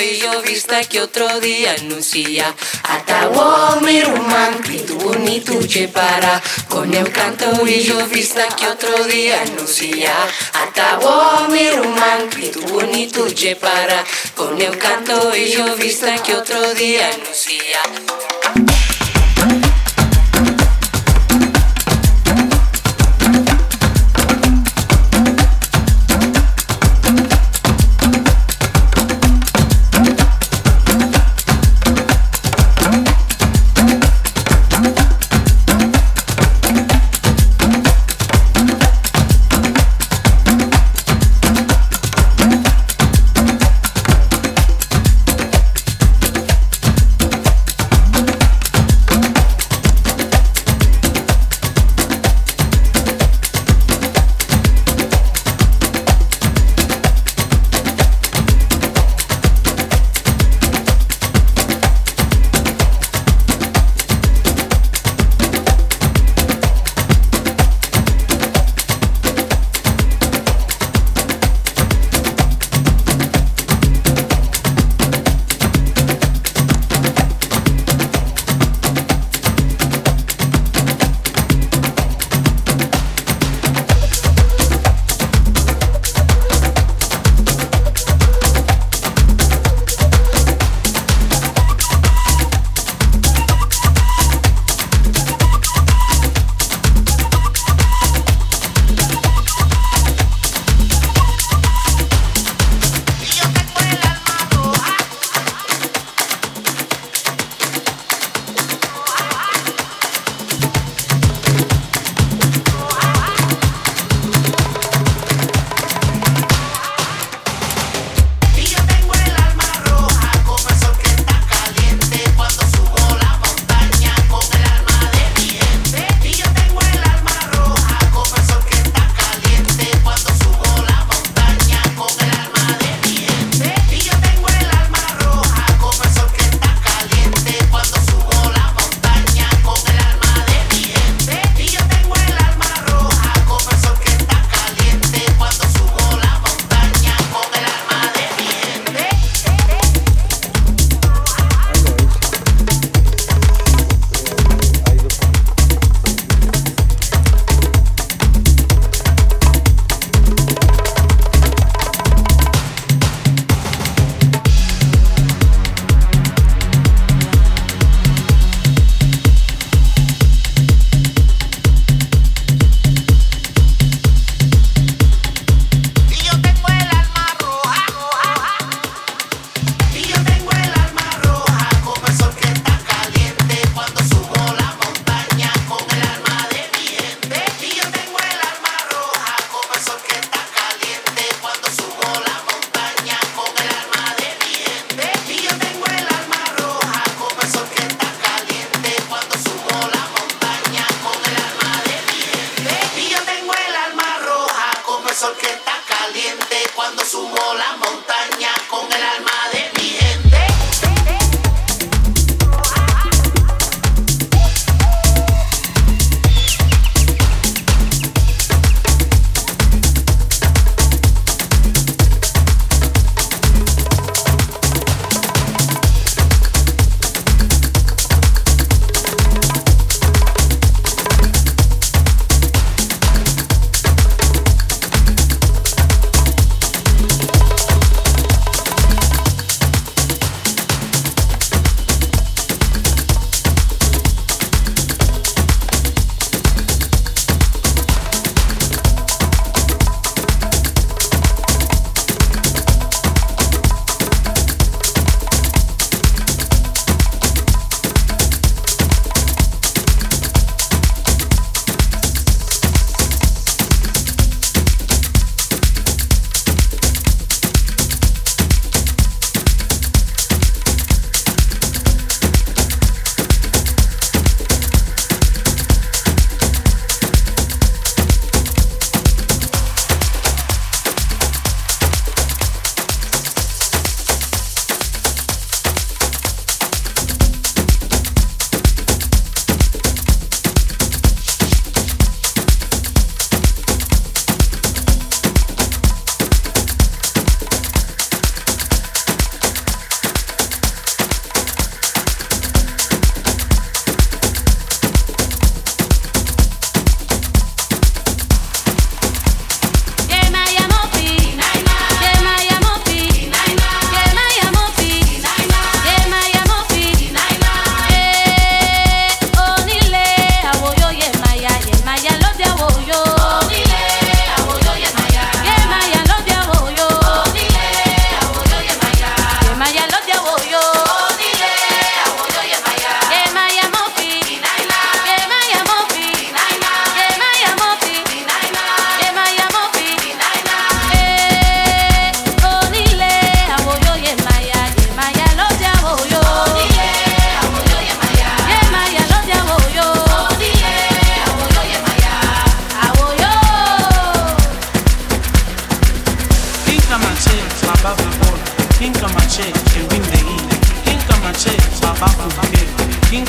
y yo vista que otro día anuncia Atabo miruman y tu bonito para. Con el canto y yo vista que otro día anuncia Atabo miruman y tu bonito para. Con el canto y yo vista que otro día anuncia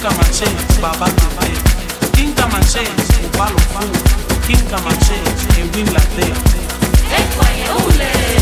Kingdom and change, Baba change, Ubalo Fu. Kingdom and change, a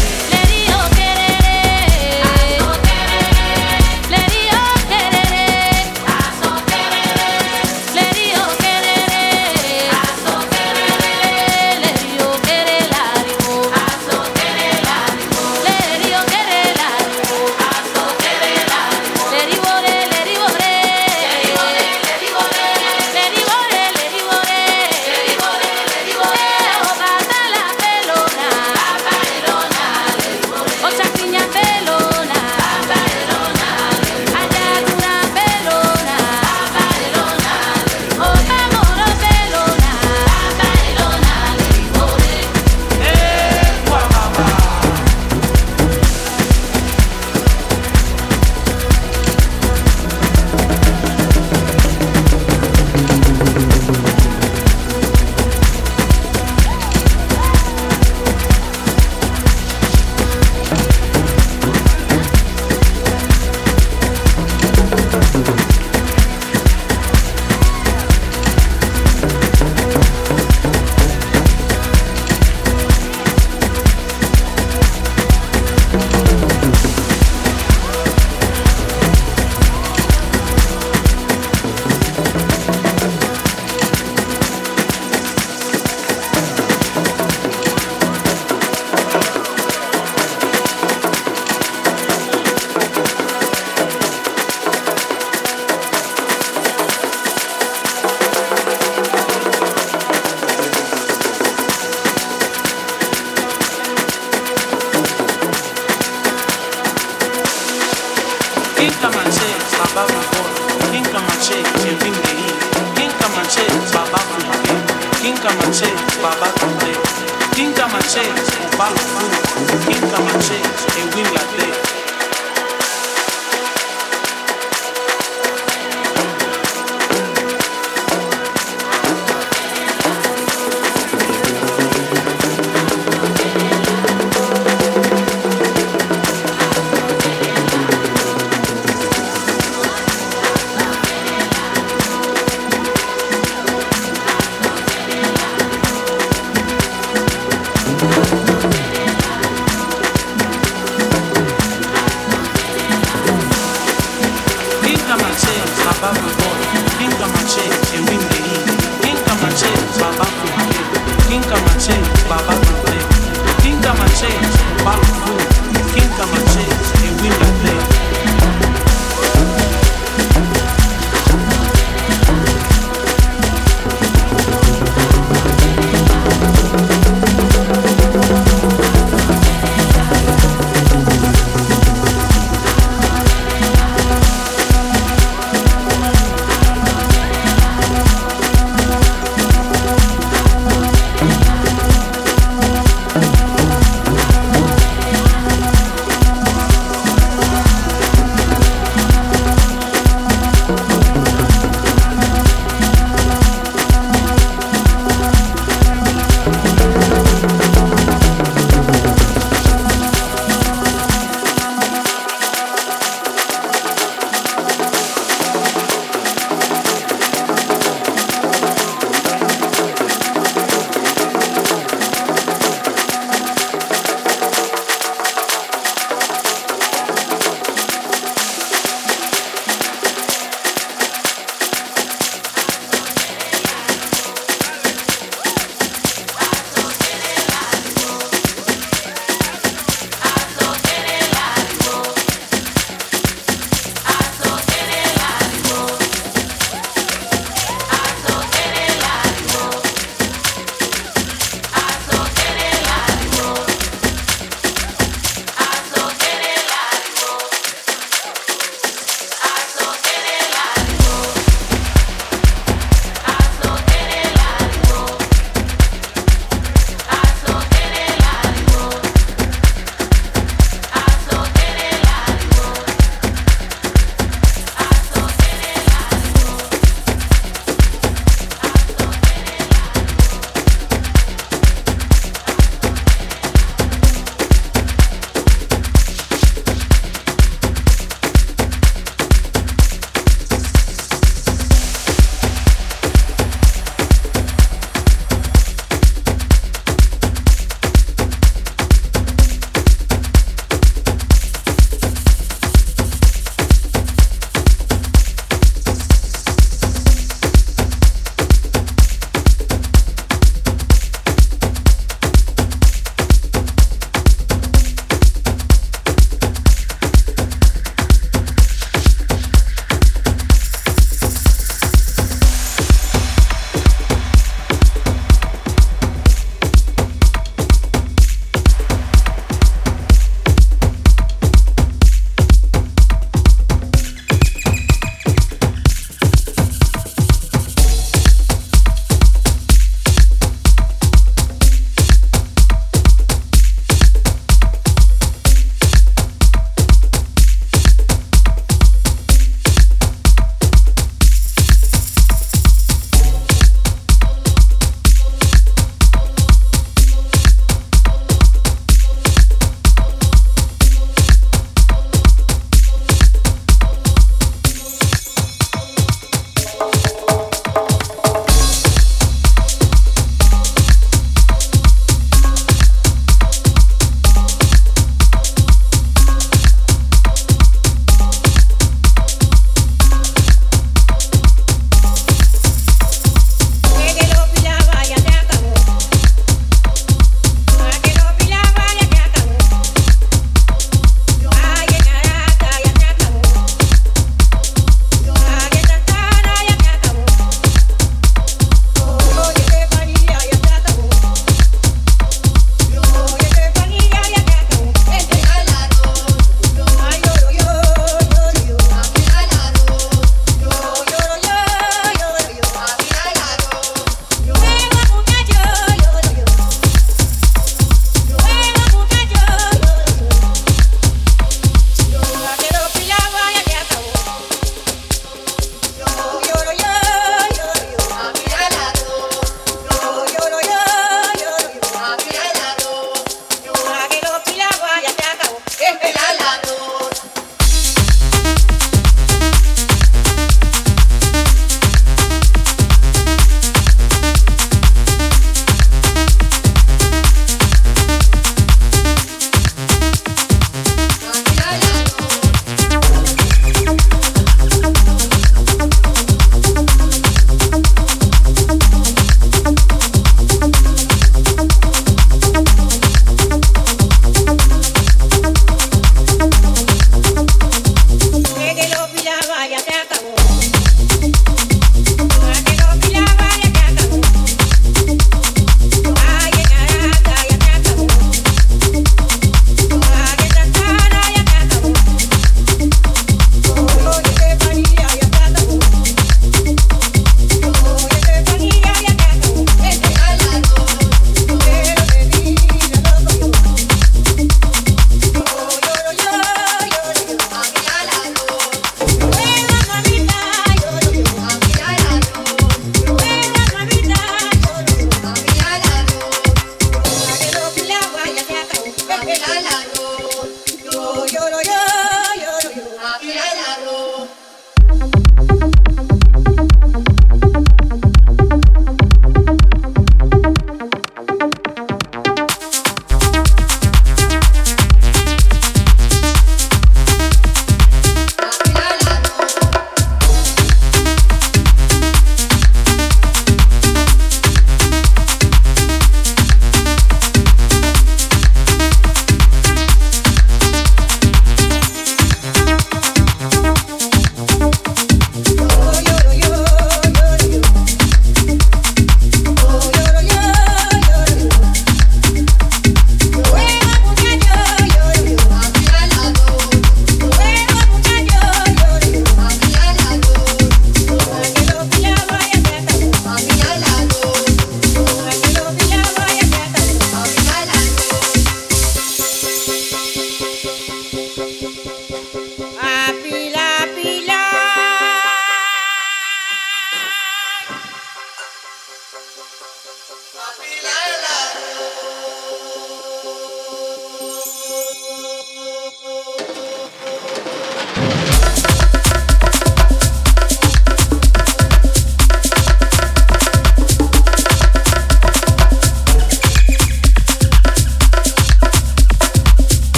balançar.